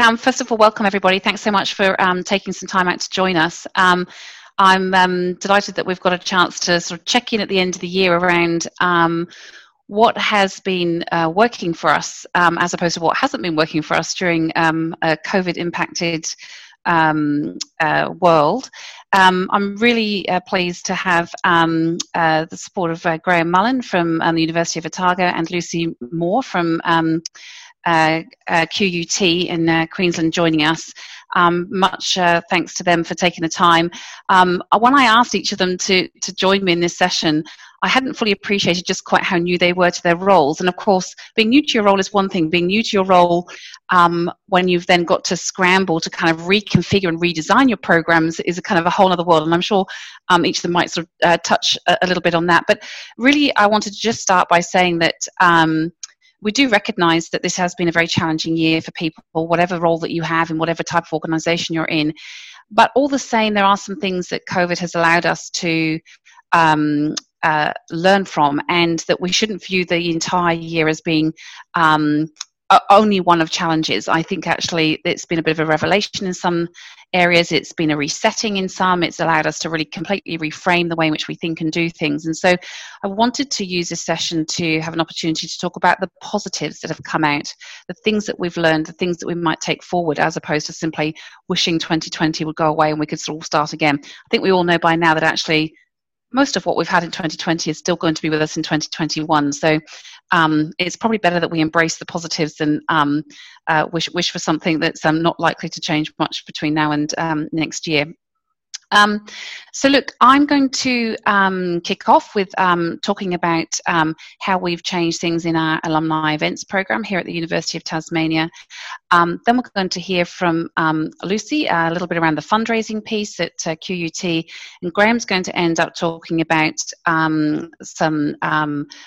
um, first of all, welcome everybody. Thanks so much for um, taking some time out to join us. Um, I'm um, delighted that we've got a chance to sort of check in at the end of the year around um, what has been uh, working for us um, as opposed to what hasn't been working for us during a COVID impacted um, uh, world. Um, I'm really uh, pleased to have um, uh, the support of uh, Graham Mullen from the University of Otago and Lucy Moore from uh, uh, QUT in Queensland joining us. Um, much thanks to them for taking the time. Um, when I asked each of them to, to join me in this session, I hadn't fully appreciated just quite how new they were to their roles. And of course, being new to your role is one thing. Being new to your role, um, when you've then got to scramble to kind of reconfigure and redesign your programs, is a kind of a whole other world. And I'm sure um, each of them might sort of uh, touch a, a, little bit on that. But really, I wanted to just start by saying that. Um, we do recognize that this has been a very challenging year for people, whatever role that you have in whatever type of organization you're in. But all the same, there are some things that COVID has allowed us to um, uh, learn from, and that we shouldn't view the entire year as being um, only one of challenges. I think actually it's been a bit of a revelation in some areas. It's been a resetting in some. It's allowed us to really completely reframe the way in which we think and do things. And so I wanted to use this session to have an opportunity to talk about the positives that have come out, the things that we've learned, the things that we might take forward, as opposed to simply wishing 2020 would go away and we could of start again. I think we all know by now that actually most of what we've had in 2020 is still going to be with us in 2021. So um, it's probably better that we embrace the positives and um, uh, wish, wish for something that's um, not likely to change much between now and um, next year. Um, so, look, I'm going to um, kick off with um, talking about um, how we've changed things in our alumni events program here at the University of Tasmania. Um, then we're going to hear from um, Lucy a little bit around the fundraising piece at uh, QUT, and Graham's going to end up talking about some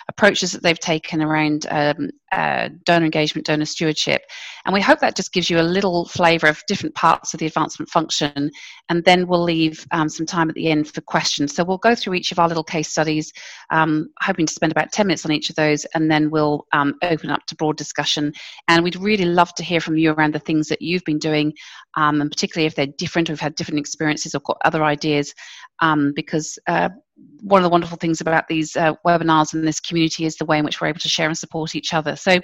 approaches that they've taken around uh, donor engagement, donor stewardship. And we hope that just gives you a little flavour of different parts of the advancement function. And then we'll leave um, some time at the end for questions. So we'll go through each of our little case studies, um, hoping to spend about 10 minutes on each of those, and then we'll um, open up to broad discussion. And we'd really love to hear from you around the things that you've been doing, um, and particularly if they're different, or we've had different experiences or got other ideas, um, because uh, one of the wonderful things about these uh, webinars and this community is the way in which we're able to share and support each other. So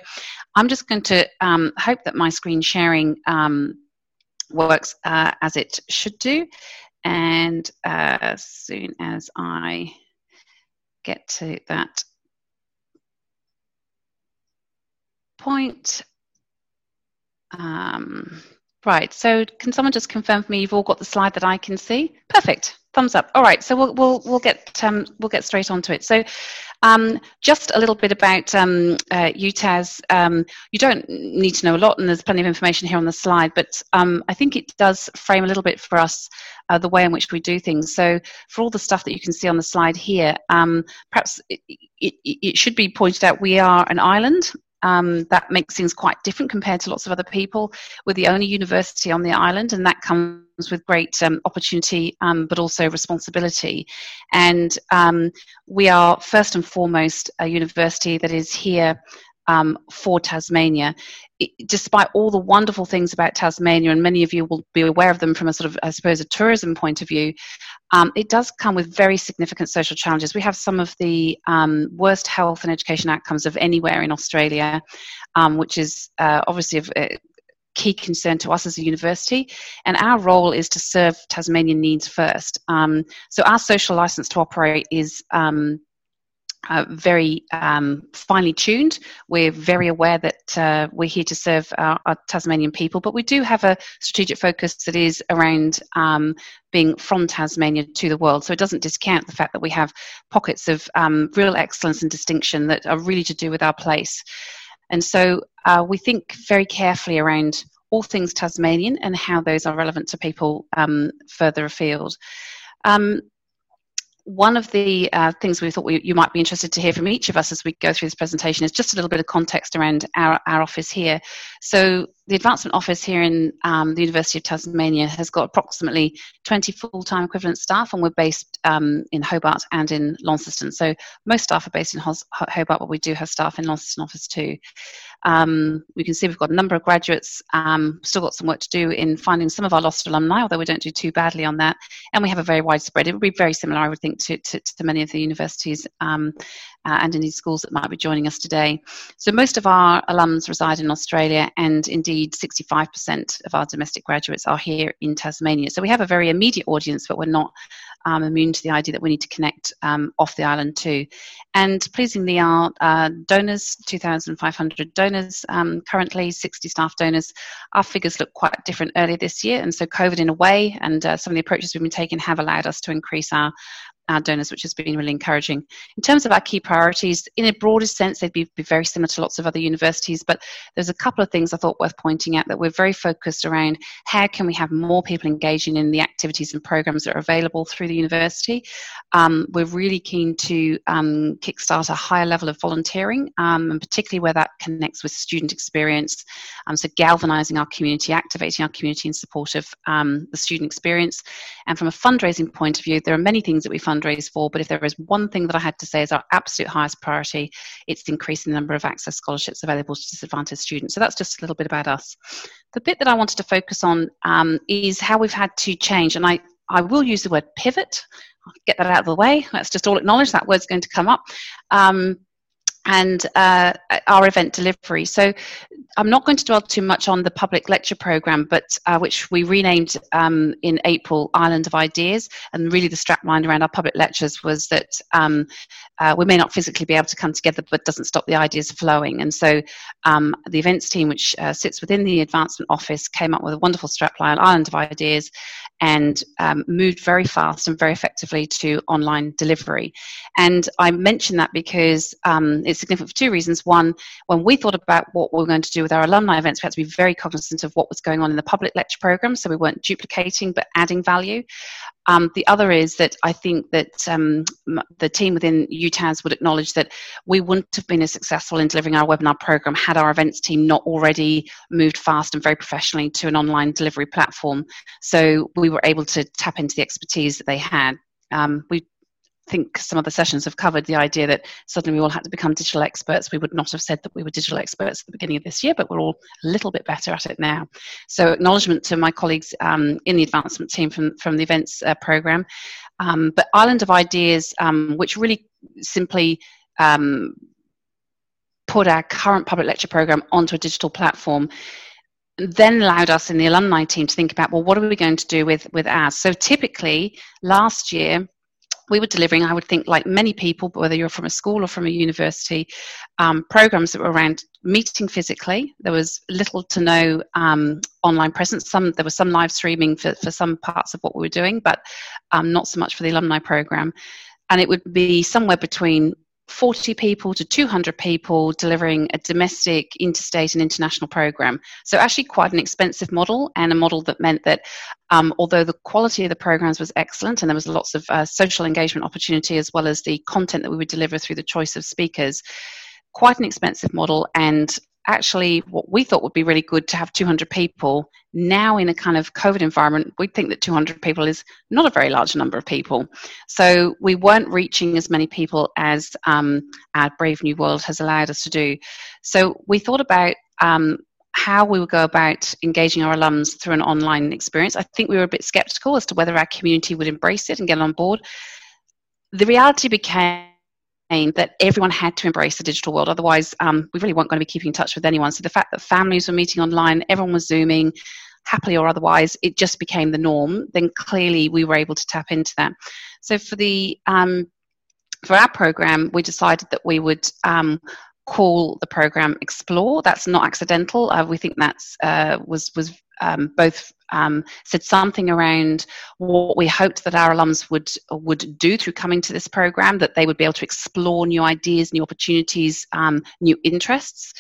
I'm just going to um, hope that my screen sharing works uh, as it should do. And uh, as soon as I get to that point, um, right, so can someone just confirm for me you've all got the slide that I can see? Perfect thumbs up. All right, so we'll we'll we'll get um, we'll get straight onto it. So, um, just a little bit about um, uh. Um, you don't need to know a lot, and there's plenty of information here on the slide. But um, I think it does frame a little bit for us uh, the way in which we do things. So, for all the stuff that you can see on the slide here, um, perhaps it, it, it should be pointed out we are an island. Um, that makes things quite different compared to lots of other people. We're the only university on the island, and that comes with great um, opportunity um, but also responsibility. And um, we are first and foremost a university that is here um, for Tasmania. It, despite all the wonderful things about Tasmania, and many of you will be aware of them from a sort of, I suppose, a tourism point of view, um, it does come with very significant social challenges. We have some of the um, worst health and education outcomes of anywhere in Australia, um, which is uh, obviously of uh, key concern to us as a university, and our role is to serve Tasmanian needs first. Um, so our social license to operate is um, uh, very um, finely tuned. We're very aware that uh, we're here to serve our, our, Tasmanian people, but we do have a strategic focus that is around um, being from Tasmania to the world. So it doesn't discount the fact that we have pockets of um, real excellence and distinction that are really to do with our place. And so uh, we think very carefully around all things Tasmanian and how those are relevant to people um, further afield. Um, one of the uh, things we thought we, you might be interested to hear from each of us as we go through this presentation is just a little bit of context around our, our office here. So the advancement office here in um, the University of Tasmania has got approximately 20 full-time equivalent staff, and we're based um, in Hobart and in Launceston. So most staff are based in Hobart, but we do have staff in Launceston office too. Um, we can see we've got a number of graduates, um, still got some work to do in finding some of our lost alumni, although we don't do too badly on that. And we have a very widespread, it would be very similar, I would think, to, to, to many of the universities um, uh, and indeed schools that might be joining us today. So most of our alums reside in Australia, and indeed 65% of our domestic graduates are here in Tasmania. So we have a very immediate audience, but we're not um, immune to the idea that we need to connect um, off the island too. And pleasingly, our uh, donors, 2,500 donors, um, currently 60 staff donors, our figures look quite different earlier this year. And so, COVID in a way, and uh, some of the approaches we've been taking have allowed us to increase our our donors, which has been really encouraging. In terms of our key priorities, in a broader sense, they'd be, be, very similar to lots of other universities, but there's a couple of things I thought worth pointing out that we're very focused around how can we have more people engaging in the activities and programs that are available through the university. Um, we're really keen to um, kickstart a higher level of volunteering, um, and particularly where that connects with student experience. Um, so galvanizing our community, activating our community in support of um, the student experience. And from a fundraising point of view, there are many things that we fund for. But if there is one thing that I had to say is our absolute highest priority, it's increasing the number of access scholarships available to disadvantaged students. So that's just a little bit about us. The bit that I wanted to focus on um, is how we've had to change, and I, I will use the word pivot. I'll get that out of the way. Let's just all acknowledge that word's going to come up. Um, and uh, our event delivery. So I'm not going to dwell too much on the public lecture program, but uh, which we renamed um, in April Island of Ideas. And really, the strapline around our public lectures was that um, uh, we may not physically be able to come together, but doesn't stop the ideas flowing. And so um, the events team, which uh, sits within the advancement office, came up with a wonderful strapline, Island of Ideas, and um, moved very fast and very effectively to online delivery. And I mention that because um, it's significant for two reasons. One, when we thought about what we were going to do with our alumni events, we had to be very cognizant of what was going on in the public lecture program, so we weren't duplicating but adding value. Um, the other is that I think that um, the team within UTAS would acknowledge that we wouldn't have been as successful in delivering our webinar program had our events team not already moved fast and very professionally to an online delivery platform. So we were able to tap into the expertise that they had. Um, we think some of the sessions have covered the idea that suddenly we all had to become digital experts. We would not have said that we were digital experts at the beginning of this year, but we're all a little bit better at it now. So, acknowledgement to my colleagues um, in the advancement team from, from the events uh, program. Um, but Island of Ideas, um, which really simply um, put our current public lecture program onto a digital platform then allowed us in the alumni team to think about well what are we going to do with with ours so typically last year we were delivering, I would think, like many people, whether you're from a school or from a university, um, programs that were around meeting physically. There was little to no um, online presence. Some there was some live streaming for, for some parts of what we were doing, but um, not so much for the alumni program. And it would be somewhere between 40 people to 200 people delivering a domestic, interstate, and international program. So, actually, quite an expensive model, and a model that meant that um, although the quality of the programs was excellent and there was lots of uh, social engagement opportunity as well as the content that we would deliver through the choice of speakers, quite an expensive model and actually what we thought would be really good to have 200 people now in a kind of covid environment. We think that 200 people is not a very large number of people. So we weren't reaching as many people as um, our brave new world has allowed us to do. So we thought about um, how we would go about engaging our alums through an online experience. I think we were a bit skeptical as to whether our community would embrace it and get on board. The reality became that everyone had to embrace the digital world. Otherwise, um, we really weren't going to be keeping in touch with anyone. So the fact that families were meeting online, everyone was Zooming, happily or otherwise, it just became the norm. Then clearly we were able to tap into that. So for the um, for our program, we decided that we would um, call the program Explore. That's not accidental. Uh, we think that's uh, was was um, both um, said something around what we hoped that our alums would would do through coming to this program, that they would be able to explore new ideas, new opportunities, um, new interests.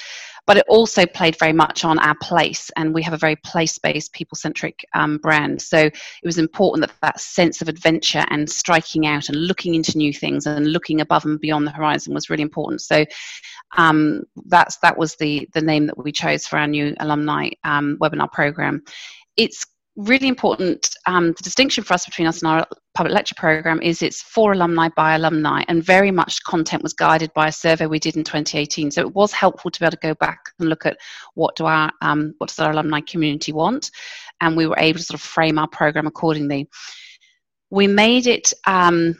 But it also played very much on our place, and we have a very place-based, people-centric um, brand. So it was important that that sense of adventure and striking out and looking into new things and looking above and beyond the horizon was really important. So um, that's that was the the name that we chose for our new alumni um, webinar program. It's really important. Um, the distinction for us between us and our public lecture program is it's for alumni by alumni, and very much content was guided by a survey we did in 2018. So it was helpful to be able to go back and look at what do our um, what does our alumni community want, and we were able to sort of frame our program accordingly. We made it um,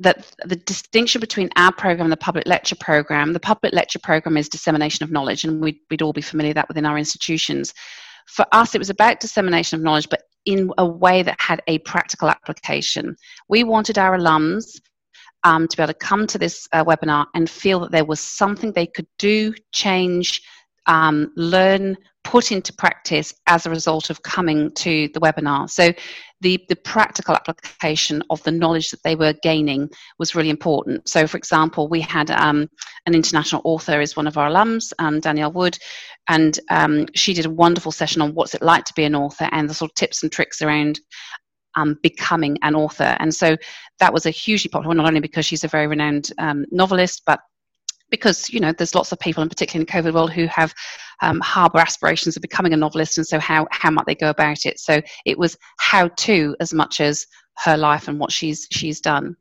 that the distinction between our program and the public lecture program, the public lecture program is dissemination of knowledge, and we'd, we'd all be familiar with that within our institutions. For us, it was about dissemination of knowledge, but in a way that had a practical application. We wanted our alums um, to be able to come to this uh, webinar and feel that there was something they could do, change, um, learn, put into practice as a result of coming to the webinar. So the, the practical application of the knowledge that they were gaining was really important. So, for example, we had um, an international author is one of our alums, um, Danielle Wood, and um, she did a wonderful session on what's it like to be an author and the sort of tips and tricks around um, becoming an author. And so that was a hugely popular, not only because she's a very renowned um, novelist, but because you know there's lots of people, and particularly in the COVID world, who have um, harbour aspirations of becoming a novelist, and so how how might they go about it? So it was how to as much as her life and what she's she's done.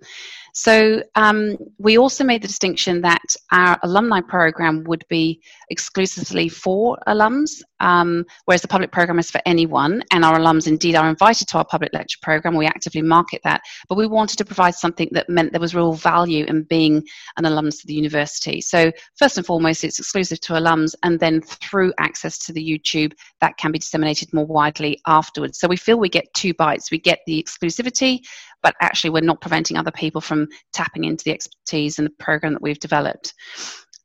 So um, we also made the distinction that our alumni program would be exclusively for alums, um, whereas the public program is for anyone. And our alums indeed are invited to our public lecture program. We actively market that, but we wanted to provide something that meant there was real value in being an alumnus of the university. So first and foremost, it's exclusive to alums, and then through access to the YouTube, that can be disseminated more widely afterwards. So we feel we get two bites. We get the exclusivity, but actually we're not preventing other people from tapping into the expertise and the program that we've developed.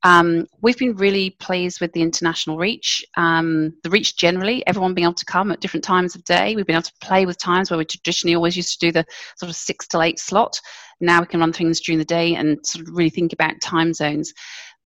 Um, we've been really pleased with the international reach, um, the reach generally, everyone being able to come at different times of day. We've been able to play with times where we traditionally always used to do the sort of six to eight slot. Now we can run things during the day and sort of really think about time zones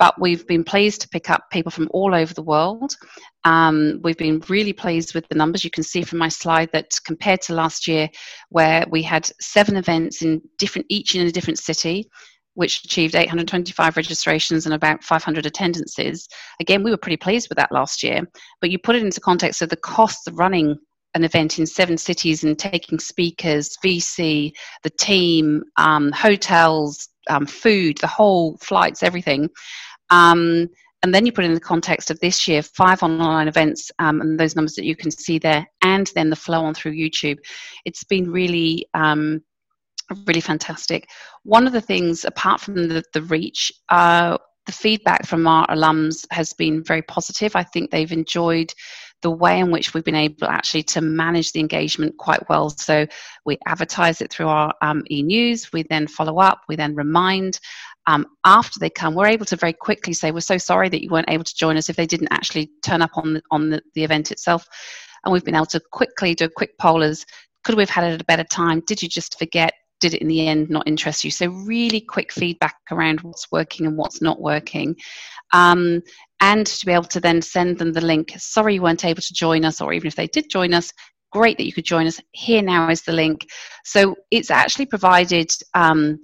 but we've been pleased to pick up people from all over the world. Um, we've been really pleased with the numbers. You can see from my slide that compared to last year, where we had seven events in different, each in a different city, which achieved 825 registrations and about 500 attendances. Again, we were pretty pleased with that last year. But you put it into context of the costs of running an event in seven cities and taking speakers, VC, the team, um, hotels, um, food, the whole flights, everything. Um, and then you put it in the context of this year, five online events, um, and those numbers that you can see there, and then the flow on through YouTube. It's been really, um, really fantastic. One of the things, apart from the, the reach, uh, the feedback from our alums has been very positive. I think they've enjoyed the way in which we've been able actually to manage the engagement quite well. So we advertise it through our um, e-news, we then follow up, we then remind um, after they come, we're able to very quickly say, We're so sorry that you weren't able to join us if they didn't actually turn up on the, on the, the event itself. And we've been able to quickly do a quick poll as could we have had it at a better time? Did you just forget? Did it in the end not interest you? So, really quick feedback around what's working and what's not working. Um, and to be able to then send them the link. Sorry you weren't able to join us, or even if they did join us, great that you could join us. Here now is the link. So, it's actually provided. Um,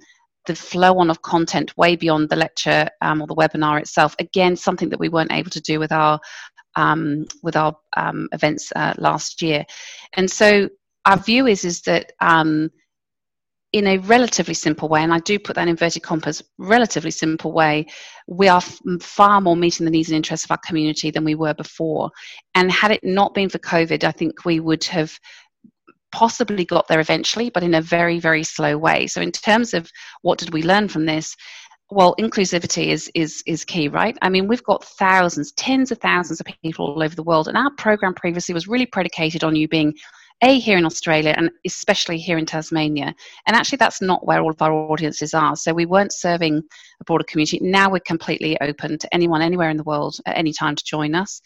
the flow on of content way beyond the lecture um, or the webinar itself. Again, something that we weren't able to do with our um, with our um, events uh, last year. And so our view is is that um, in a relatively simple way, and I do put that in inverted commas, relatively simple way, we are f- far more meeting the needs and interests of our community than we were before. And had it not been for COVID, I think we would have possibly got there eventually, but in a very, very slow way. So, in terms of what did we learn from this? Well, inclusivity is is is key, right? I mean, we've got thousands, tens of thousands of people all over the world, and our program previously was really predicated on you being a here in Australia and especially here in Tasmania. And actually, that's not where all of our audiences are. So we weren't serving a broader community. Now we're completely open to anyone anywhere in the world at any time to join us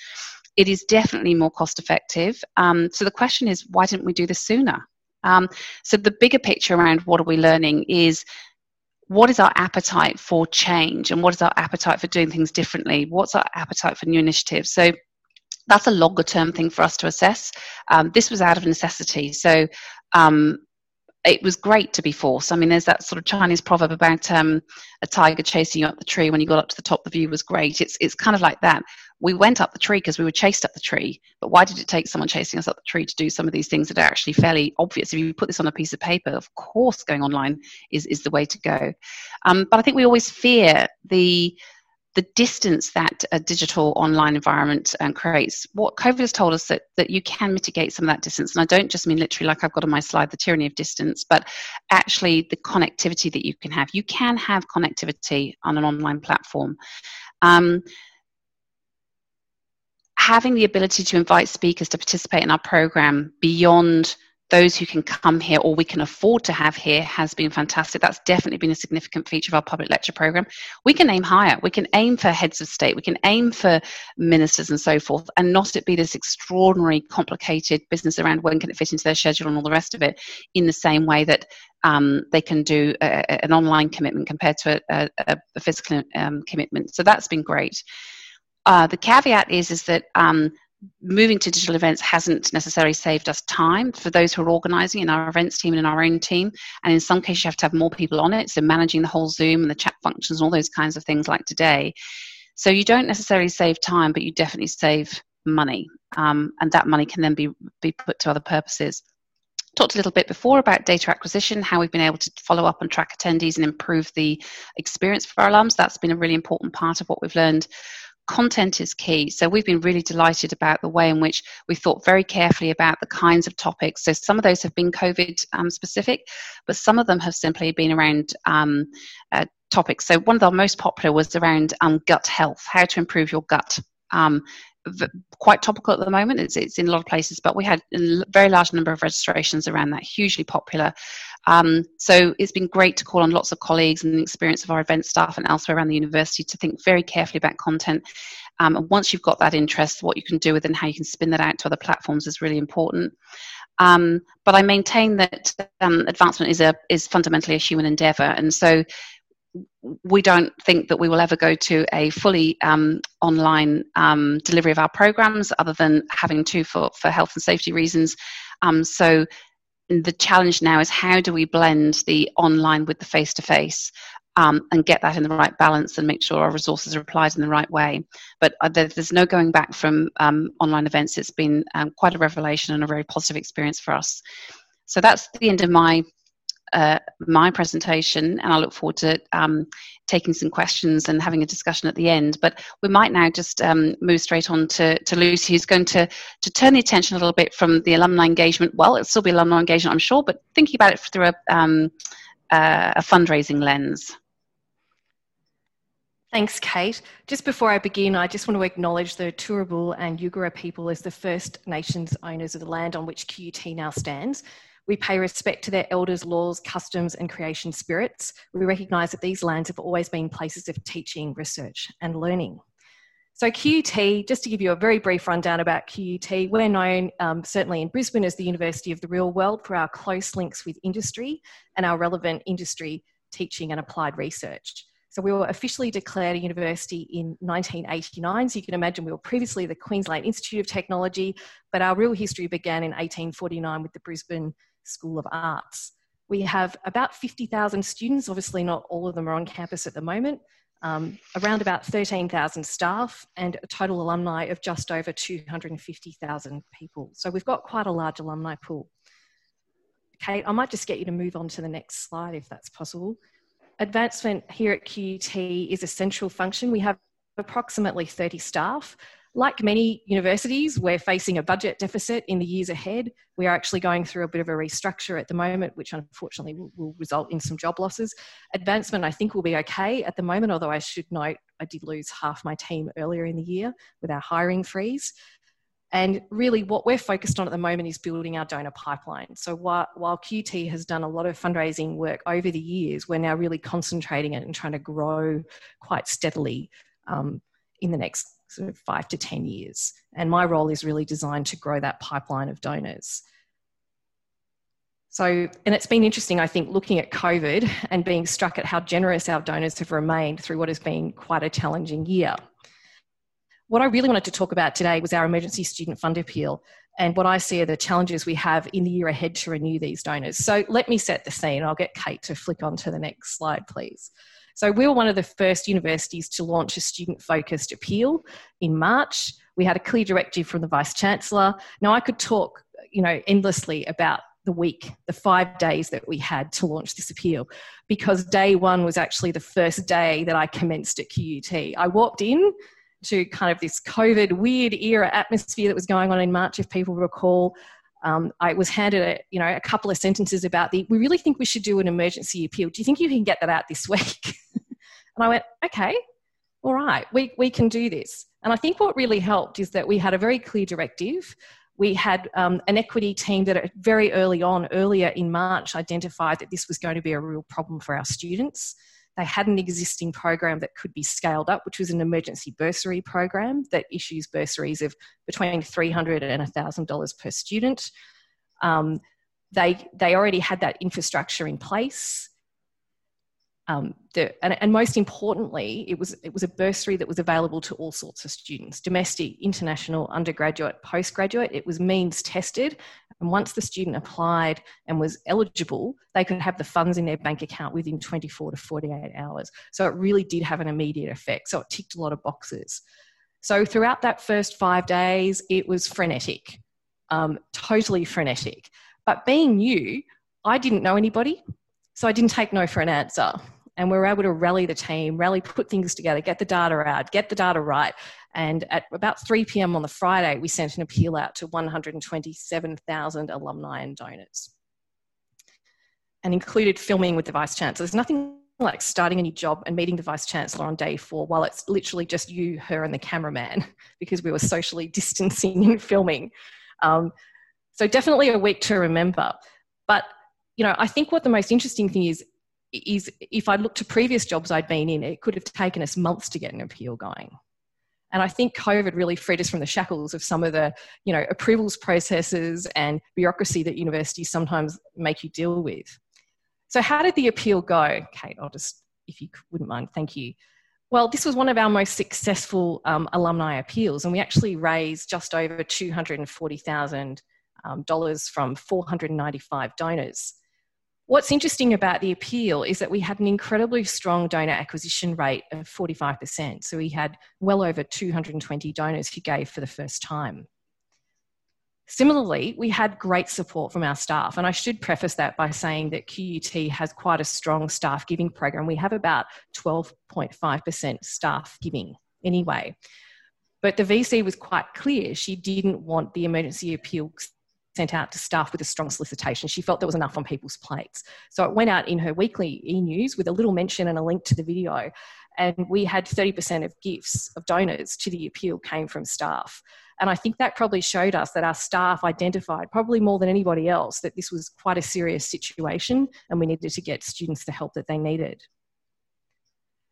it is definitely more cost effective. Um, so the question is, why didn't we do this sooner? Um, so the bigger picture around what are we learning is what is our appetite for change and what is our appetite for doing things differently? What's our appetite for new initiatives? So that's a longer term thing for us to assess. Um, this was out of necessity. So um, it was great to be forced. I mean, there's that sort of Chinese proverb about um, a tiger chasing you up the tree. When you got up to the top, the view was great. It's it's kind of like that. We went up the tree because we were chased up the tree. But why did it take someone chasing us up the tree to do some of these things that are actually fairly obvious? If you put this on a piece of paper, of course, going online is is the way to go. Um, but I think we always fear the the distance that a digital online environment um, creates. What COVID has told us that that you can mitigate some of that distance, and I don't just mean literally like I've got on my slide the tyranny of distance, but actually the connectivity that you can have. You can have connectivity on an online platform. Um, having the ability to invite speakers to participate in our program beyond those who can come here or we can afford to have here has been fantastic. That's definitely been a significant feature of our public lecture program. We can aim higher. We can aim for heads of state. We can aim for ministers and so forth, and not it be this extraordinary, complicated business around when can it fit into their schedule and all the rest of it in the same way that um, they can do a, an online commitment compared to a, a, a physical um, commitment. So that's been great. Uh, the caveat is is that um, moving to digital events hasn't necessarily saved us time for those who are organizing in our events team and in our own team. And in some cases, you have to have more people on it. So, managing the whole Zoom and the chat functions and all those kinds of things like today. So, you don't necessarily save time, but you definitely save money. Um, and that money can then be, be put to other purposes. Talked a little bit before about data acquisition, how we've been able to follow up and track attendees and improve the experience for our alums. That's been a really important part of what we've learned content is key. So we've been really delighted about the way in which we thought very carefully about the kinds of topics. So some of those have been COVID um, specific, but some of them have simply been around um, uh, topics. So one of the most popular was around um, gut health, how to improve your gut. Um, quite topical at the moment. It's, it's in a lot of places, but we had a very large number of registrations around that, hugely popular. Um, so it's been great to call on lots of colleagues and the experience of our event staff and elsewhere around the university to think very carefully about content. Um, and once you've got that interest, what you can do with it and how you can spin that out to other platforms is really important. Um, but I maintain that um, advancement is a is fundamentally a human endeavour, and so we don't think that we will ever go to a fully um, online um, delivery of our programs other than having to for, for health and safety reasons. Um, so the challenge now is how do we blend the online with the face to face and get that in the right balance and make sure our resources are applied in the right way. But uh, there's no going back from um, online events. It's been um, quite a revelation and a very positive experience for us. So that's the end of my uh, my presentation, and I look forward to um, taking some questions and having a discussion at the end. But we might now just um, move straight on to, to Lucy, who's going to, to turn the attention a little bit from the alumni engagement. Well, it'll still be alumni engagement, I'm sure, but thinking about it through a, um, uh, a fundraising lens. Thanks, Kate. Just before I begin, I just want to acknowledge the Turrbal and Yugara people as the First Nations owners of the land on which QUT now stands. We pay respect to their elders' laws, customs, and creation spirits. We recognise that these lands have always been places of teaching, research, and learning. So, QUT, just to give you a very brief rundown about QUT, we're known um, certainly in Brisbane as the University of the Real World for our close links with industry and our relevant industry teaching and applied research. So we were officially declared a university in 1989. So you can imagine we were previously the Queensland Institute of Technology, but our real history began in 1849 with the Brisbane School of Arts. We have about 50,000 students, obviously, not all of them are on campus at the moment, um, around about 13,000 staff, and a total alumni of just over 250,000 people. So we've got quite a large alumni pool. Kate, I might just get you to move on to the next slide if that's possible. Advancement here at QUT is a central function. We have approximately 30 staff. Like many universities, we're facing a budget deficit in the years ahead. We are actually going through a bit of a restructure at the moment, which unfortunately will, will result in some job losses. Advancement, I think, will be okay at the moment, although I should note I did lose half my team earlier in the year with our hiring freeze. And really, what we're focused on at the moment is building our donor pipeline. So, while, while QUT has done a lot of fundraising work over the years, we're now really concentrating it and trying to grow quite steadily um, in the next sort of five to 10 years. And my role is really designed to grow that pipeline of donors. So, and it's been interesting, I think, looking at COVID and being struck at how generous our donors have remained through what has been quite a challenging year. What I really wanted to talk about today was our emergency student fund appeal and what I see are the challenges we have in the year ahead to renew these donors. So, let me set the scene. I'll get Kate to flick on to the next slide, please. So, we were one of the first universities to launch a student focused appeal in March. We had a clear directive from the Vice Chancellor. Now, I could talk you know endlessly about the week, the five days that we had to launch this appeal, because day one was actually the first day that I commenced at QUT. I walked in to kind of this COVID weird era atmosphere that was going on in March, if people recall. Um, I was handed a, you know, a couple of sentences about the, we really think we should do an emergency appeal. Do you think you can get that out this week? and I went, okay, all right, we, we can do this. And I think what really helped is that we had a very clear directive we had um, an equity team that very early on, earlier in March, identified that this was going to be a real problem for our students. They had an existing program that could be scaled up, which was an emergency bursary program that issues bursaries of between 300 and $1,000 per student. Um, they, they already had that infrastructure in place. Um, the, and, and, most importantly, it was, it was a bursary that was available to all sorts of students domestic, international, undergraduate, postgraduate. It was means tested. And once the student applied and was eligible, they could have the funds in their bank account within 24 to 48 hours. So it really did have an immediate effect. So it ticked a lot of boxes. So throughout that first five days, it was frenetic, um, totally frenetic. But being new, I didn't know anybody. So I didn't take no for an answer and we were able to rally the team, rally, put things together, get the data out, get the data right. And at about 3 p.m. on the Friday, we sent an appeal out to 127,000 alumni and donors and included filming with the Vice Chancellor. There's nothing like starting a new job and meeting the Vice Chancellor on day four while it's literally just you, her, and the cameraman because we were socially distancing and filming. Um, so definitely a week to remember. But you know, I think what the most interesting thing is is if I look to previous jobs I'd been in, it could have taken us months to get an appeal going. And I think COVID really freed us from the shackles of some of the, you know, approvals processes and bureaucracy that universities sometimes make you deal with. So how did the appeal go? Kate, I'll just, if you wouldn't mind, thank you. Well, this was one of our most successful um, alumni appeals, and we actually raised just over $240,000 um, from 495 donors. What's interesting about the appeal is that we had an incredibly strong donor acquisition rate of 45%. So we had well over 220 donors who gave for the first time. Similarly, we had great support from our staff, and I should preface that by saying that QUT has quite a strong staff giving program. We have about 12.5% staff giving anyway. But the VC was quite clear. She didn't want the emergency appeal sent out to staff with a strong solicitation. She felt there was enough on people's plates. So it went out in her weekly e news with a little mention and a link to the video. And we had 30% of gifts of donors to the appeal came from staff. And I think that probably showed us that our staff identified, probably more than anybody else, that this was quite a serious situation and we needed to get students the help that they needed.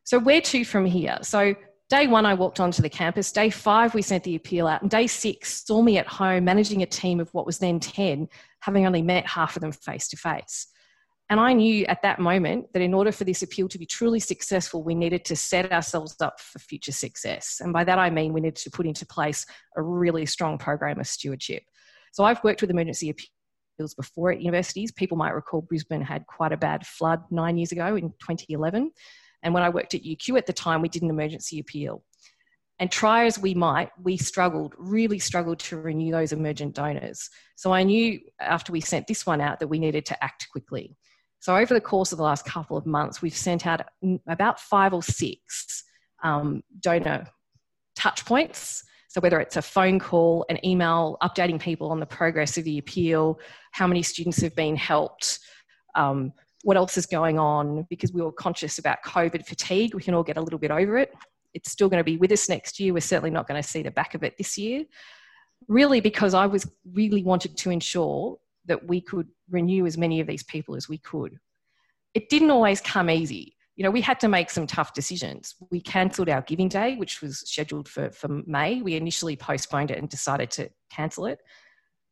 So, where to from here? So, Day one, I walked onto the campus. Day five, we sent the appeal out. And day six, saw me at home managing a team of what was then 10, having only met half of them face to face. And I knew at that moment that in order for this appeal to be truly successful, we needed to set ourselves up for future success. And by that, I mean we needed to put into place a really strong program of stewardship. So I've worked with emergency appeals before at universities. People might recall Brisbane had quite a bad flood nine years ago in 2011. And when I worked at UQ at the time, we did an emergency appeal. And try as we might, we struggled, really struggled to renew those emergent donors. So I knew after we sent this one out that we needed to act quickly. So over the course of the last couple of months, we've sent out about five or six um, donor touch points. So whether it's a phone call, an email, updating people on the progress of the appeal, how many students have been helped, um, what else is going on because we were conscious about COVID fatigue. We can all get a little bit over it. It's still going to be with us next year. We're certainly not going to see the back of it this year. Really, because I was really wanted to ensure that we could renew as many of these people as we could. It didn't always come easy. You know, we had to make some tough decisions. We cancelled our giving day, which was scheduled for, for May. We initially postponed it and decided to cancel it.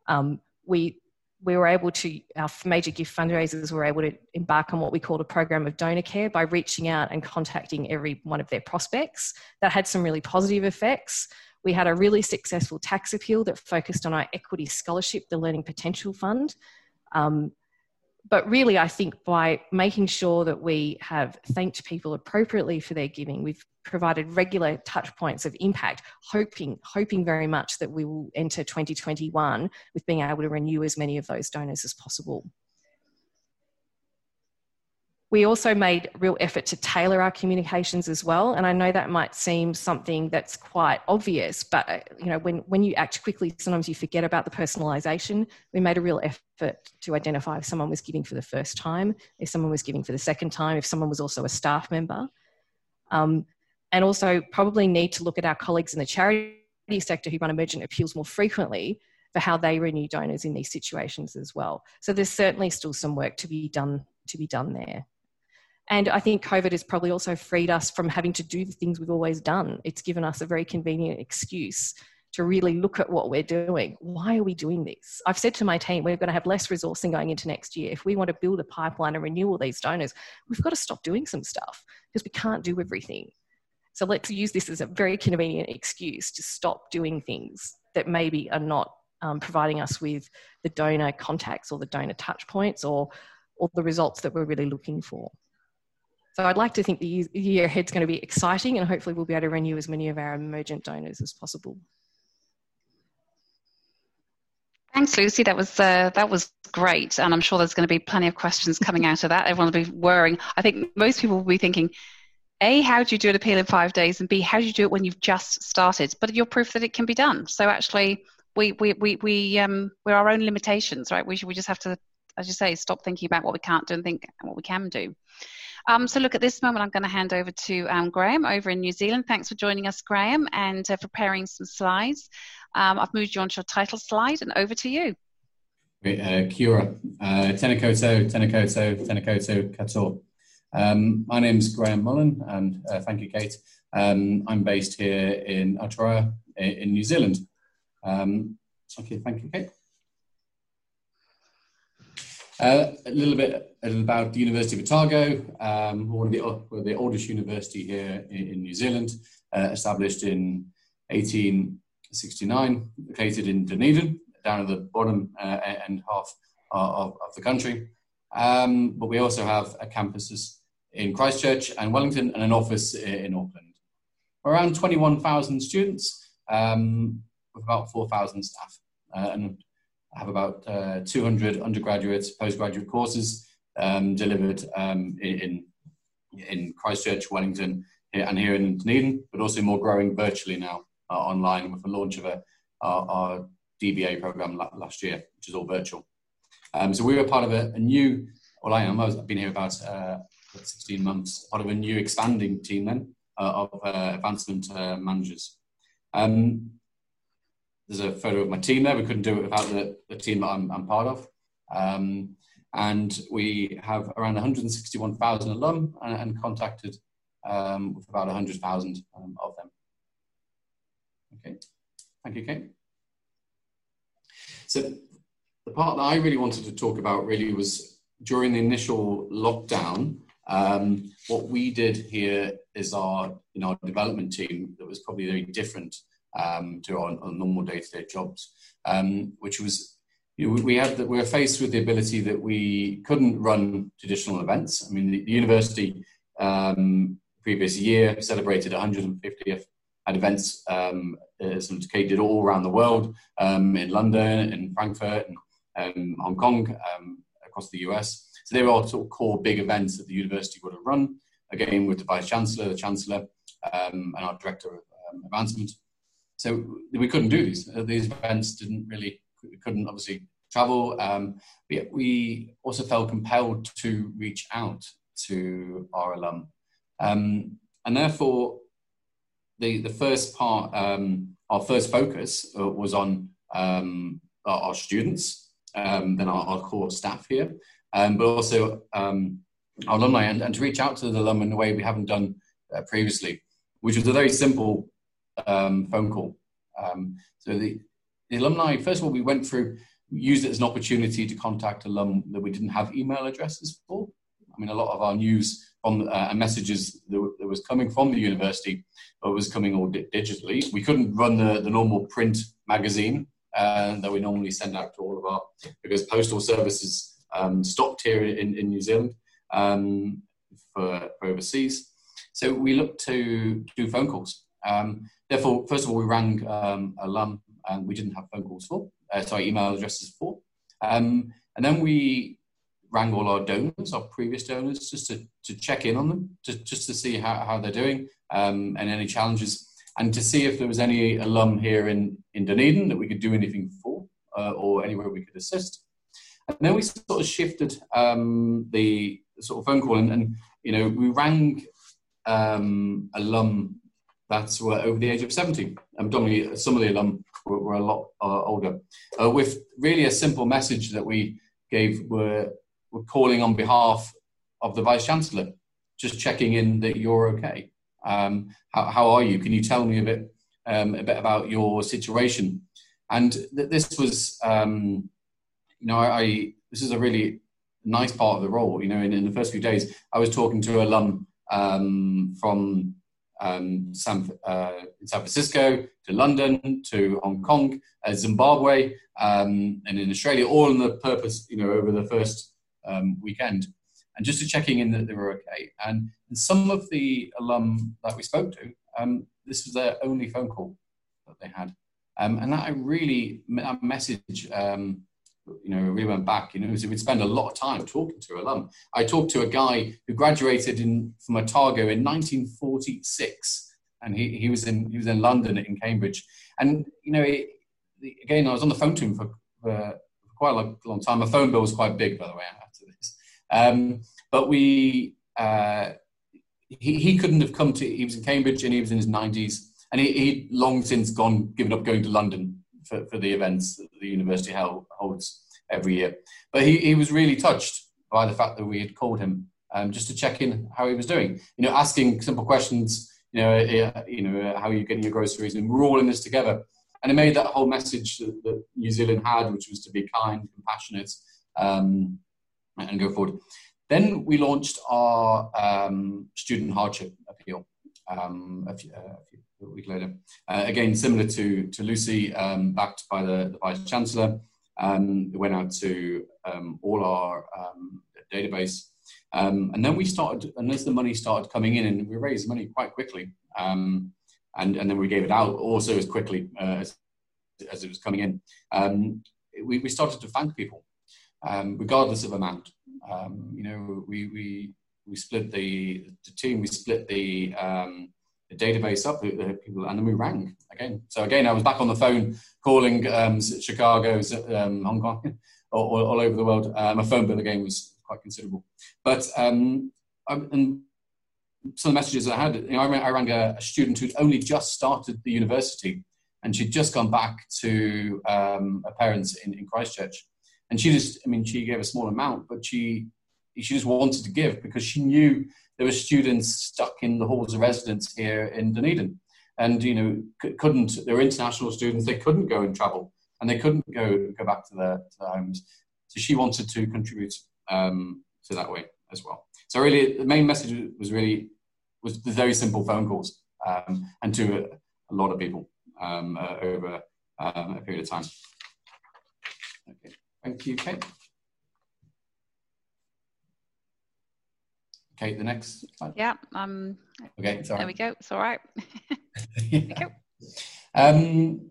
Um, we we were able to, our major gift fundraisers were able to embark on what we called a program of donor care by reaching out and contacting every one of their prospects. That had some really positive effects. We had a really successful tax appeal that focused on our equity scholarship, the Learning Potential Fund. Um, but really, I think by making sure that we have thanked people appropriately for their giving, we've provided regular touch points of impact, hoping, hoping very much that we will enter 2021 with being able to renew as many of those donors as possible. We also made real effort to tailor our communications as well. And I know that might seem something that's quite obvious, but uh, you know, when, when you act quickly, sometimes you forget about the personalization. We made a real effort to identify if someone was giving for the first time, if someone was giving for the second time, if someone was also a staff member. Um, and also probably need to look at our colleagues in the charity sector who run emergent appeals more frequently for how they renew donors in these situations as well. So there's certainly still some work to be done to be done there. And I think COVID has probably also freed us from having to do the things we've always done. It's given us a very convenient excuse to really look at what we're doing. Why are we doing this? I've said to my team, we're going to have less resourcing going into next year. If we want to build a pipeline and renew all these donors, we've got to stop doing some stuff because we can't do everything. So let's use this as a very convenient excuse to stop doing things that maybe are not um, providing us with the donor contacts or the donor touch points or, or the results that we're really looking for. So I'd like to think the year ahead is going to be exciting and hopefully we'll be able to renew as many of our emergent donors as possible. Thanks, Lucy. That was uh, that was great, and I'm sure there's going to be plenty of questions coming out of that. Everyone will be worrying. I think most people will be thinking, a, how do you do an appeal in five days? And B, how do you do it when you've just started? But you're proof that it can be done. So actually, we we we we um we're our own limitations, right? We should, we just have to, as you say, stop thinking about what we can't do and think what we can do. Um, so look, at this moment, I'm going to hand over to um, Graham over in New Zealand. Thanks for joining us, Graham, and uh, preparing some slides. Um, I've moved you on to your title slide, and over to you. Great, uh, kia ora. Uh. Um, my name is Graham Mullen, and uh, thank you, Kate. Um, I'm based here in Aotearoa in New Zealand. Um, okay, thank you, Kate. Uh, a little bit about the University of Otago, um, one of the, the oldest university here in, in New Zealand, uh, established in 1869, located in Dunedin, down at the bottom uh, end half of, of the country. Um, but we also have campuses in Christchurch and Wellington and an office in Auckland. Around 21,000 students um, with about 4,000 staff uh, and have about uh, 200 undergraduate, postgraduate courses um, delivered um, in, in Christchurch, Wellington, and here in Dunedin, but also more growing virtually now uh, online with the launch of a, our, our DBA program last year, which is all virtual. Um, so we were part of a, a new, well, I am, I've been here about uh, 16 months, part of a new expanding team then uh, of uh, advancement uh, managers. Um, there's a photo of my team there. We couldn't do it without the, the team that I'm, I'm part of. Um, and we have around 161,000 alum and, and contacted um, with about 100,000 um, of them. Okay, thank you, Kate. So the part that I really wanted to talk about really was during the initial lockdown, um, what we did here is our in our development team that was probably very different um, to our, our normal day-to-day jobs, um, which was you know, we had that we were faced with the ability that we couldn't run traditional events. I mean, the, the university um, previous year celebrated 150th had events um, Kate did all around the world um, in London, in Frankfurt, and um, Hong Kong, um, across the US. So they were all sort of core big events that the university would have run, again with the Vice Chancellor, the Chancellor, and our Director of Advancement. So we couldn't do these. Uh, these events didn't really, couldn't obviously travel. Um, but we also felt compelled to reach out to our alum. Um, and therefore, the, the first part, um, our first focus uh, was on um, our, our, students, um, then our, our, core staff here, um, but also our alumni, and, and, to reach out to the alumni in a way we haven't done uh, previously, which was a very simple um, phone call. Um, so the, the, alumni, first of all, we went through used it as an opportunity to contact alum that we didn't have email addresses for. I mean, a lot of our news from uh, and messages that, that, was coming from the university was coming all di- digitally. We couldn't run the, the normal print magazine uh, that we normally send out to all of our because postal services um, stopped here in, in New Zealand um, for, for, overseas. So we looked to do phone calls. Um, therefore, first of all, we rang um, alum and we didn't have phone calls for, uh, sorry, email addresses for. Um, and then we rang all our donors, our previous donors, just to, to check in on them, just, just to see how, how they're doing um, and any challenges, and to see if there was any alum here in, in Dunedin that we could do anything for uh, or anywhere we could assist. And then we sort of shifted um, the sort of phone call, and, and you know we rang um, alum that were over the age of 70. And some of the alum were, were a lot uh, older, uh, with really a simple message that we gave were we're calling on behalf of the Vice Chancellor, just checking in that you're okay. Um, how, how, are you? Can you tell me a bit, um, a bit about your situation? And th- this was, um, you know, I, I, this is a really nice part of the role. You know, in, in the first few days, I was talking to alum um, from um, San, uh, San Francisco to London to Hong Kong, uh, Zimbabwe, um, and in Australia, all in the purpose, you know, over the first um, weekend, and just to checking in that they were okay. And, and some of the alum that we spoke to, um, this was their only phone call that they had, um, and that I really that message. Um, you know, we went back, you know, so we'd spend a lot of time talking to alum. I talked to a guy who graduated in, from Otago in 1946, and he, he was in he was in London in Cambridge, and you know, it, again, I was on the phone to him for, for quite a long, time. My phone bill was quite big, by the way. After this. Um, but we, uh, he, he couldn't have come to, he was in Cambridge and he was in his 90s, and he, he'd long since gone, given up going to London for, for the events that the university holds every year. But he, he was really touched by the fact that we had called him um, just to check in how he was doing. You know, asking simple questions, you know, uh, you know, how are you getting your groceries? And we're all in this together. And it made that whole message that, that New Zealand had, which was to be kind, compassionate, um, and go forward. Then we launched our um, student hardship appeal um, a, few, uh, a, few, a week later. Uh, again, similar to, to Lucy, um, backed by the, the Vice Chancellor. Um, it went out to um, all our um, database. and then we started, and as the money started coming in, and we raised money quite quickly, and, and then we gave it out also as quickly uh, as, as it was coming in. we, we started to thank people um, regardless of amount. Um, you know, we, we, we split the, the team, we split the, um, the database up, the, the, people, and then we rang again. So again, I was back on the phone calling um, Chicago, um, Hong Kong, all, all, over the world. Uh, my phone bill again was quite considerable. But um, I, and some of the messages I had, you know, I, I rang a, a, student who'd only just started the university, and she'd just gone back to um, her parents in, in Christchurch, and she just, I mean, she gave a small amount, but she she just wanted to give because she knew there were students stuck in the halls of residence here in Dunedin, and you know couldn't. They were international students; they couldn't go and travel, and they couldn't go go back to their, to their homes. So she wanted to contribute um, to that way as well. So really, the main message was really was the very simple phone calls um, and to a, a, lot of people um, uh, over um, a period of time. Okay. Thank you, Kate. Kate, the next slide. Yeah. Um, okay, sorry. There we go. It's all right. yeah. um,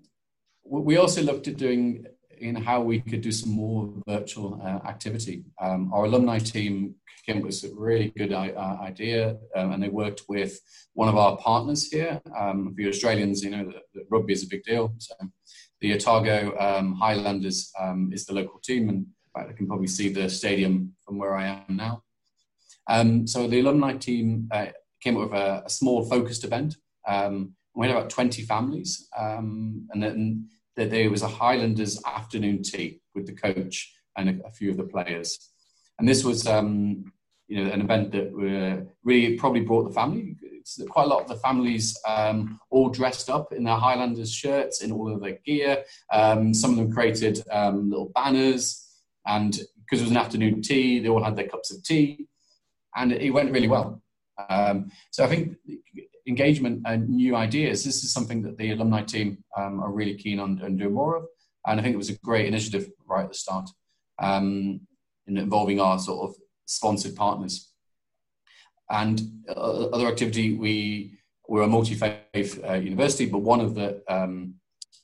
we also looked at doing in how we could do some more virtual uh, activity. Um, our alumni team came up with a really good uh, idea, um, and they worked with one of our partners here. Um, for Australians, you know that, that, rugby is a big deal. So the Otago um, Highlanders um, is the local team, and I can probably see the stadium from where I am now. Um, so the alumni team uh, came up with a, a, small focused event. Um, we had about 20 families, um, and then there was a Highlanders afternoon tea with the coach and a, a few of the players. And this was um, you know, an event that really probably brought the family. Quite a lot of the families um, all dressed up in their Highlanders shirts, in all of their gear. Um, some of them created little banners, and because it was an afternoon tea, they all had their cups of tea, and it went really well. Um, so I think engagement and new ideas. This is something that the alumni team um, are really keen on, on doing more of, and I think it was a great initiative right at the start um, in involving our sort of sponsored partners. And uh, other activity, we we're a multi-faith uh, university, but one of the um,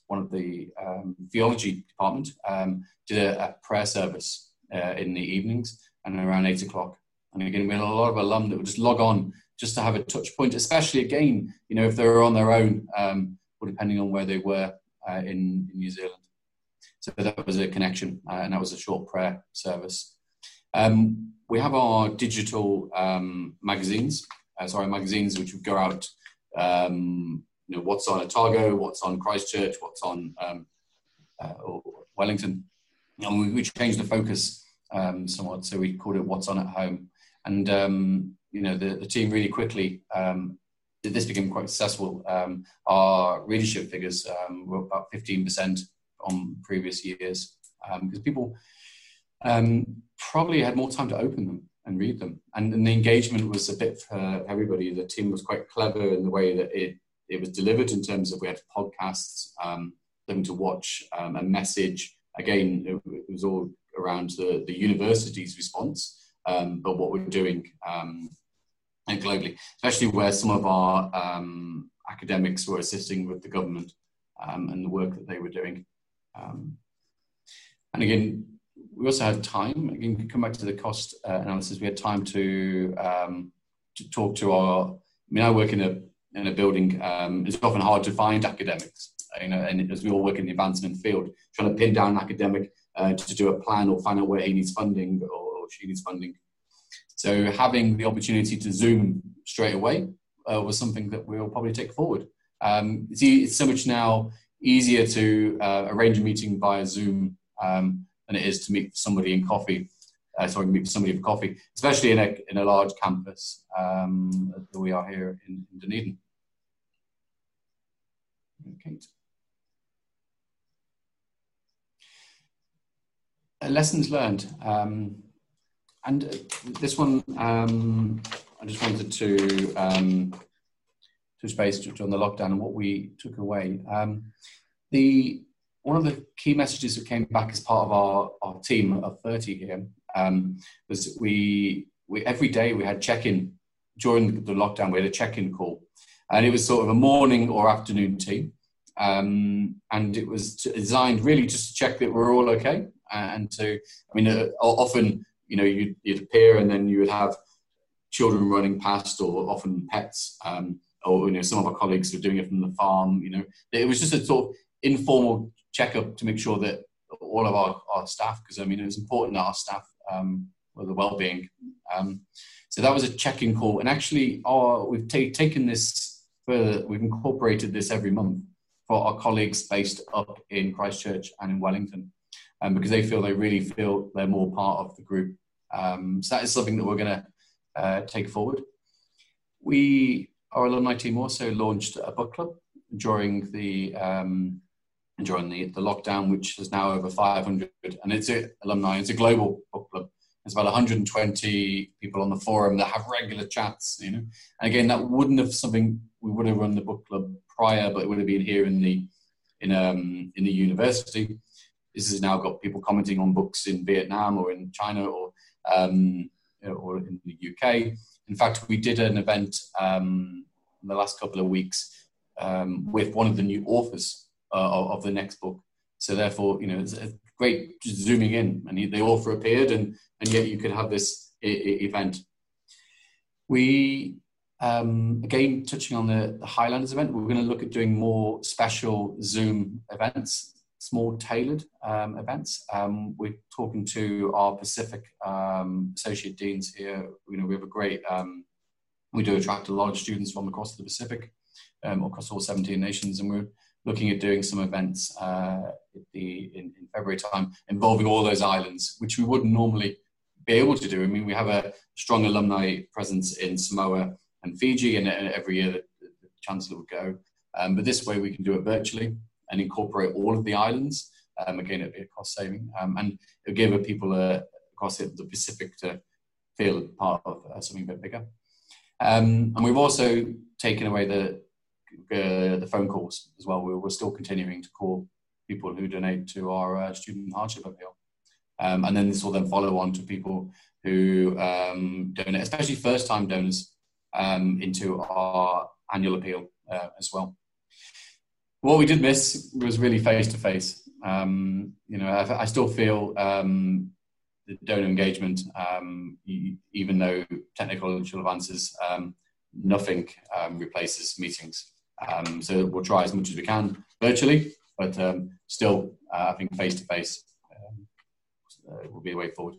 one of the um, theology department um, did a, a, prayer service uh, in the evenings and around eight o'clock. And again, we had a lot of alum that would just log on just to have a touch point, especially again, you know, if they were on their own um, or depending on where they were uh, in, in, New Zealand. So that was a connection, uh, and that was a short prayer service. Um, we have our digital um, magazines, uh, sorry, magazines which would go out, um, you know, what's on Otago, what's on Christchurch, what's on um, uh, Wellington. And we, we, changed the focus um, somewhat, so we called it What's On at Home. And, um, you know, the, the team really quickly, um, this became quite successful. our readership figures were about 15% on previous years because people um, probably had more time to open them and read them. And, and, the engagement was a bit for everybody. The team was quite clever in the way that it, it was delivered in terms of we had podcasts, um, them to watch, um, a message. Again, it, it, was all around the, the university's response, um, but what we're doing um, and globally, especially where some of our um, academics were assisting with the government um, and the work that they were doing. and again, we also had time. Again, come back to the cost uh, analysis. We had time to um, to talk to our. I mean, I work in a in a building. Um, it's often hard to find academics. You know, and as we all work in the advancement field, trying to pin down an academic uh, to do a plan or find out where he needs funding or, or she needs funding. So having the opportunity to Zoom straight away uh, was something that we'll probably take forward. Um, it's, it's so much now easier to uh, arrange a meeting via Zoom um, than it is to meet somebody in coffee. Uh, sorry, meet somebody for coffee, especially in a in a large campus um, that we are here in, in Dunedin. Okay. Uh, lessons learned, um, and uh, this one um, I just wanted to um, touch base on the lockdown and what we took away. Um, the one of the key messages that came back as part of our, our team of 30 here um, was we, we every day we had check-in. During the lockdown we had a check-in call. And it was sort of a morning or afternoon tea um, and it was designed really just to check that we're all okay and to i mean uh, often you know you'd, you'd, appear and then you would have children running past or often pets um, or you know some of our colleagues were doing it from the farm you know it was just a sort of informal checkup to make sure that all of our, our staff, because I mean, it's important that our staff um, were the well-being. Um, so that was a check-in call, and actually, our, we've ta- taken this further. We've incorporated this every month for our colleagues based up in Christchurch and in Wellington, um, because they feel they really feel they're more part of the group. Um, so that is something that we're going to uh, take forward. We, our alumni team, also launched a book club during the um, during the, the lockdown, which is now over 500, and it's a, alumni. It's a global book club. There's about 120 people on the forum that have regular chats. You know, and again, that wouldn't have something we would have run the book club prior, but it would have been here in the in um in the university. This has now got people commenting on books in Vietnam or in China or um, or in the UK. In fact, we did an event um, in the last couple of weeks um, with one of the new authors uh, of the next book. So therefore, you know, it's a great zooming in, and the author appeared, and and yet you could have this I- I event. We um, again touching on the, the Highlanders event, we're going to look at doing more special Zoom events, small tailored um, events. Um, we're talking to our Pacific um, associate deans here. You know, we have a great. Um, we do attract a lot of students from across the Pacific, um, across all 17 nations, and we're looking at doing some events uh, the, in, in, February time involving all those islands, which we wouldn't normally be able to do. I mean, we have a strong alumni presence in Samoa and Fiji, and, every year the, the Chancellor would go. Um, but this way we can do it virtually and incorporate all of the islands. Um, again, it'd be a cost saving, um, and it'll give people a, across the Pacific to feel part of uh, something a bit bigger. Um, and we've also taken away the uh, the phone calls as well. We're, we're, still continuing to call people who donate to our uh, student hardship appeal. Um, and then this will then follow on to people who um, donate, especially first time donors, um, into our annual appeal uh, as well. What we did miss was really face to face. You know, I, I still feel um, the donor engagement, um, even though technological advances, um, nothing um, replaces meetings. Um, so we'll try as much as we can virtually, but um, still, uh, I think face to face will be the way forward.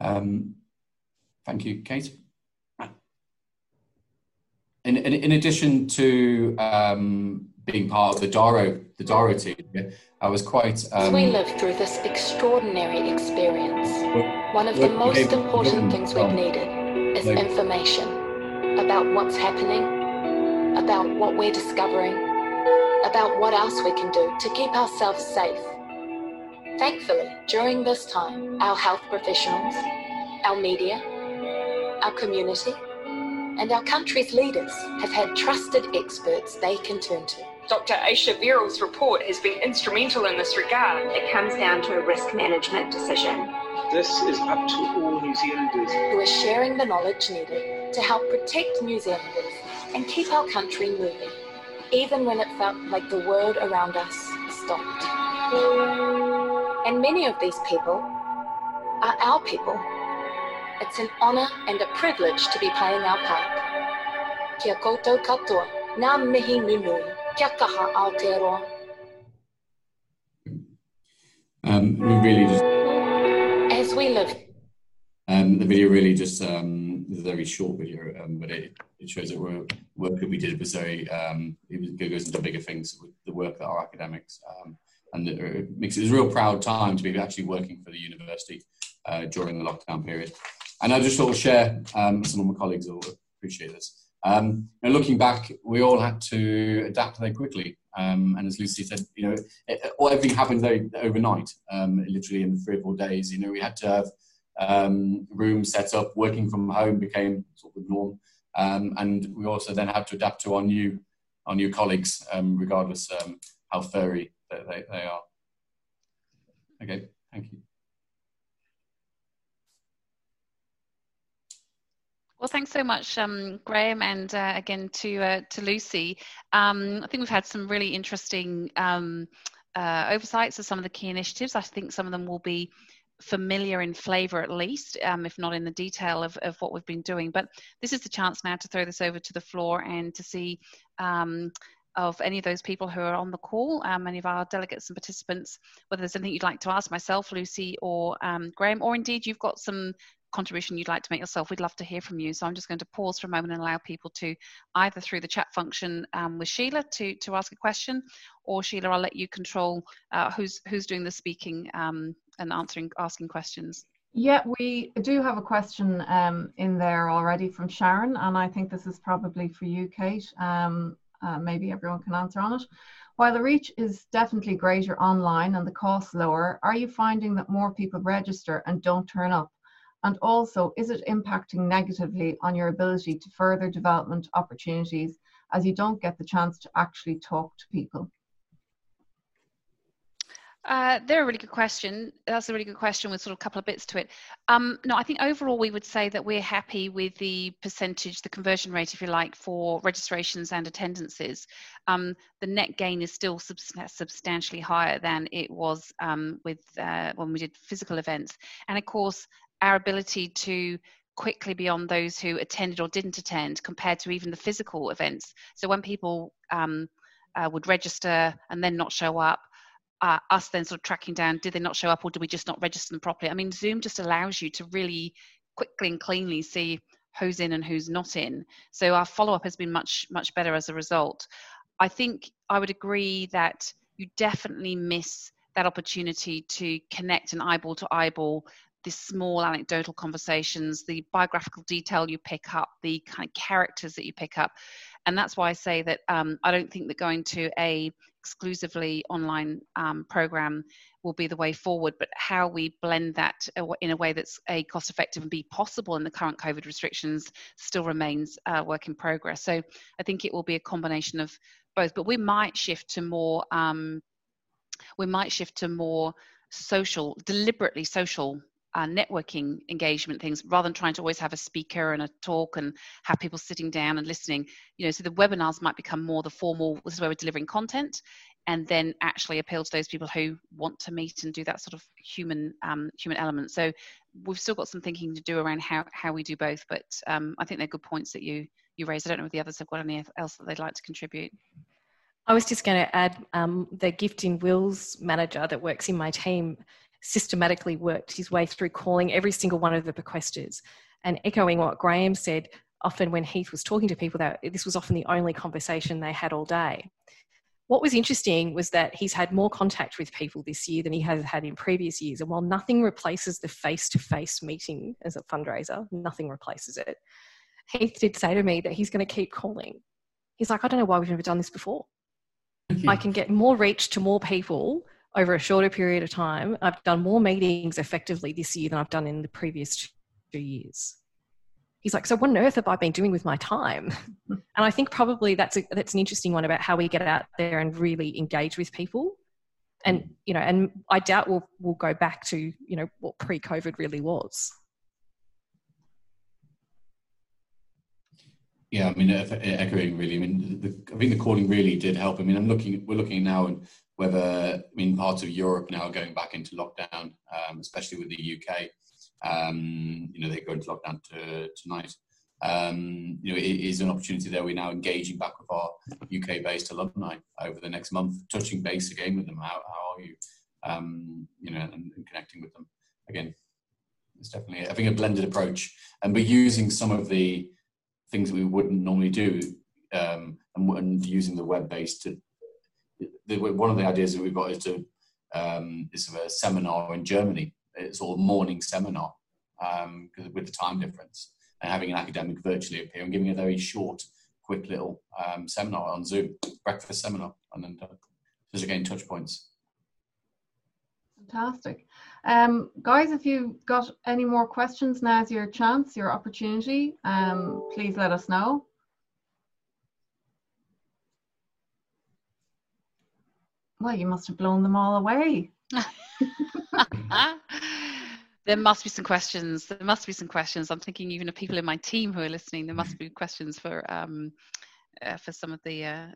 thank you, Kate. In, in, in addition to being part of the Daro, the Daro team, I was quite. Um, we lived through this extraordinary experience. One of the most important things we've needed is information about what's happening, about what we're discovering, about what else we can do to keep ourselves safe. Thankfully, during this time, our health professionals, our media, our community, and our country's leaders have had trusted experts they can turn to. Dr. Ayesha Verrall's report has been instrumental in this regard. It comes down to a risk management decision. This is up to all New Zealanders who are sharing the knowledge needed to help protect New Zealanders and keep our country moving, even when it felt like the world around us stopped. And many of these people are our people. It's an honour and a privilege to be playing our part. Kia koutou katoa, ngā mihi nunui. Um, really just, As we live. Um, the video really just um, is a very short video, um, but it, it shows that work, work that we did was very, um, it goes into bigger things with the work that our academics, um, and it, it makes it a real proud time to be actually working for the university uh, during the lockdown period. And I just sort of share, um, some of my colleagues will appreciate this. Um, and looking back, we all had to adapt very quickly. Um, and as Lucy said, you know, it, everything happened very, overnight, um, literally in three or four days. You know, we had to have um, rooms set up, working from home became sort of the norm. Um, and we also then had to adapt to our new, our new colleagues, um, regardless how furry they, they are. Okay, thank you. Well, thanks so much, um, Graham, and uh, again to uh, to Lucy. Um, I think we've had some really interesting um, uh, oversights of some of the key initiatives. I think some of them will be familiar in flavour at least, um, if not in the detail of, of what we've been doing. But this is the chance now to throw this over to the floor and to see um, of any of those people who are on the call, um, of our delegates and participants, whether there's anything you'd like to ask myself, Lucy, or um, Graham, or indeed you've got some contribution you'd like to make yourself, we'd love to hear from you. So I'm just going to pause for a moment and allow people to either through the chat function um, with Sheila to, to ask a question, or Sheila, I'll let you control uh, who's who's doing the speaking um, and answering asking questions. Yeah, we do have a question um, in there already from Sharon, and I think this is probably for you, Kate. Um, uh, maybe everyone can answer on it. While the reach is definitely greater online and the cost lower, are you finding that more people register and don't turn up? And also, is it impacting negatively on your ability to further development opportunities as you don't get the chance to actually talk to people? Uh, they're a really good question. That's a really good question with sort of a couple of bits to it. Um, no, I think overall we would say that we're happy with the percentage, the conversion rate, if you like, for registrations and attendances. Um, the net gain is still substantially higher than it was um, with uh, when we did physical events. And of course, our ability to quickly beyond those who attended or didn't attend compared to even the physical events. So when people um, uh, would register and then not show up, uh, us then sort of tracking down did they not show up or did we just not register them properly? I mean, Zoom just allows you to really quickly and cleanly see who's in and who's not in. So our follow up has been much, much better as a result. I think I would agree that you definitely miss that opportunity to connect an eyeball to eyeball the small anecdotal conversations, the biographical detail you pick up, the kind of characters that you pick up. And that's why I say that um, I don't think that going to a exclusively online um, program will be the way forward, but how we blend that in a way that's a cost effective and be possible in the current COVID restrictions still remains a work in progress. So I think it will be a combination of both, but we might shift to more um, we might shift to more social, deliberately social uh, networking engagement things rather than trying to always have a speaker and a talk and have people sitting down and listening. You know so the webinars might become more the formal this is where we're delivering content and then actually appeal to those people who want to meet and do that sort of human um, human element. So we've still got some thinking to do around how how we do both but um, i think they're good points that you you raised. I don't know if the others have got any else that they'd like to contribute. I was just going to add um, the gifting wills manager that works in my team systematically worked his way through calling every single one of the bequesters and echoing what Graham said. Often, when Heath was talking to people, that this was often the only conversation they had all day. What was interesting was that he's had more contact with people this year than he has had in previous years. And while nothing replaces the face to face meeting as a fundraiser, nothing replaces it. Heath did say to me that he's going to keep calling. He's like, I don't know why we've never done this before. I can get more reach to more people over a shorter period of time. I've done more meetings effectively this year than I've done in the previous two years. He's like, so what on earth have I been doing with my time? And I think probably that's a, that's an interesting one about how we get out there and really engage with people. And mm. you know, and I doubt we'll we'll go back to you know what pre-COVID really was. Yeah, I mean, echoing really. I mean, the, I think the calling really did help. I mean, I'm looking. We're looking now and whether I mean parts of Europe now are going back into lockdown, um, especially with the UK. Um, you know, they go into lockdown to, tonight. Um, you know, it is an opportunity there. We're now engaging back with our UK-based alumni over the next month, touching base again with them. How, how are you? Um, you know, and, and, connecting with them again. It's definitely, think, a blended approach, and we're using some of the things that we wouldn't normally do, um, and, and using the web-based to the, one of the ideas that we've got is to um, is a seminar in Germany. It's all morning seminar um, with the time difference, and having an academic virtually appear and giving a very short, quick little um, seminar on Zoom, breakfast seminar, and then uh, just again touch points. Fantastic. Um, guys, if you've got any more questions, now's your chance, your opportunity. Um, please let us know. Well, you must have blown them all away. there must be some questions. There must be some questions. I'm thinking even of people in my team who are listening. There must be questions for um, uh, for some of the uh,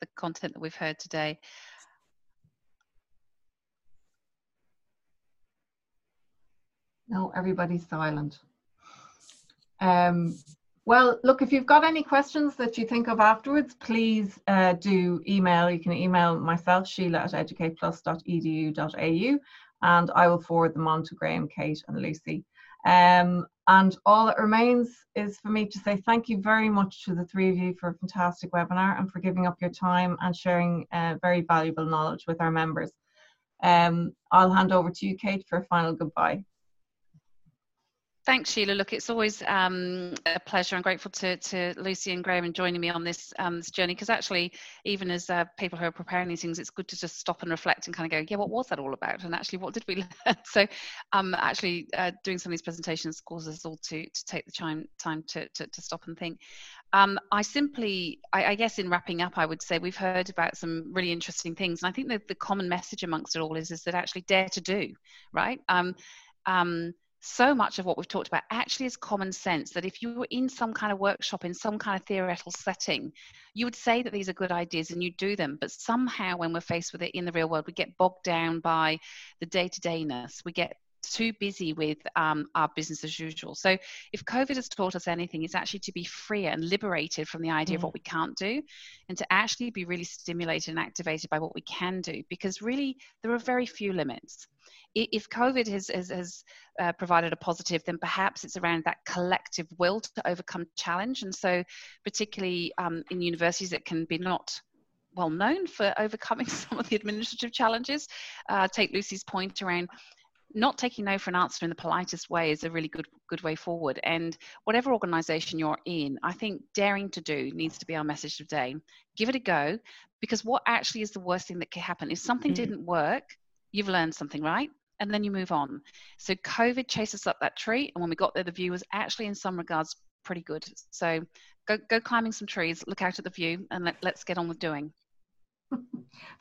the content that we've heard today. No, everybody's silent. Um, well, look, if you've got any questions that you think of afterwards, please uh, do email. You can email myself, Sheila at educateplus.edu.au, and I will forward them on to Graham, Kate, and Lucy. Um, and all that remains is for me to say thank you very much to the three of you for a fantastic webinar and for giving up your time and sharing uh, very valuable knowledge with our members. Um, I'll hand over to you, Kate, for a final goodbye. Thanks, Sheila. Look, it's always um, a pleasure. I'm grateful to, to Lucy and Graham and joining me on this um, this journey because actually, even as uh, people who are preparing these things, it's good to just stop and reflect and kind of go, yeah, what was that all about? And actually, what did we learn? So, um, actually, uh, doing some of these presentations causes us all to to take the time time to to, to stop and think. Um, I simply, I, I, guess, in wrapping up, I would say we've heard about some really interesting things, and I think that the common message amongst it all is is that actually dare to do, right? Um, um, so much of what we've talked about actually is common sense that if you were in some kind of workshop in some kind of theoretical setting you would say that these are good ideas and you do them but somehow when we're faced with it in the real world we get bogged down by the day-to-dayness. We get too busy with um, our business as usual. So, if COVID has taught us anything, it's actually to be freer and liberated from the idea mm. of what we can't do and to actually be really stimulated and activated by what we can do because really there are very few limits. If COVID has, has, has uh, provided a positive, then perhaps it's around that collective will to overcome challenge. And so, particularly um, in universities, it can be not well known for overcoming some of the administrative challenges. Uh, take Lucy's point around not taking no for an answer in the politest way is a really good good way forward. And whatever organization you're in i think daring to do needs to be our message today give it a go because what actually is the worst thing that can happen? If something mm-hmm. didn't work you've learned something right? And then you move on. So covid chased us up that tree and when we got there the view was actually in some regards pretty good. So go go climbing some trees look out at the view and let, let's get on with doing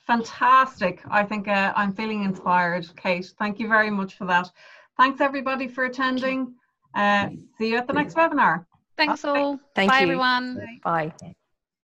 Fantastic. I think uh, I'm feeling inspired, Kate. Thank you very much for that. Thanks everybody for attending. Uh, see you at the next webinar. Thanks Bye. all. Thank Bye you. everyone. Bye.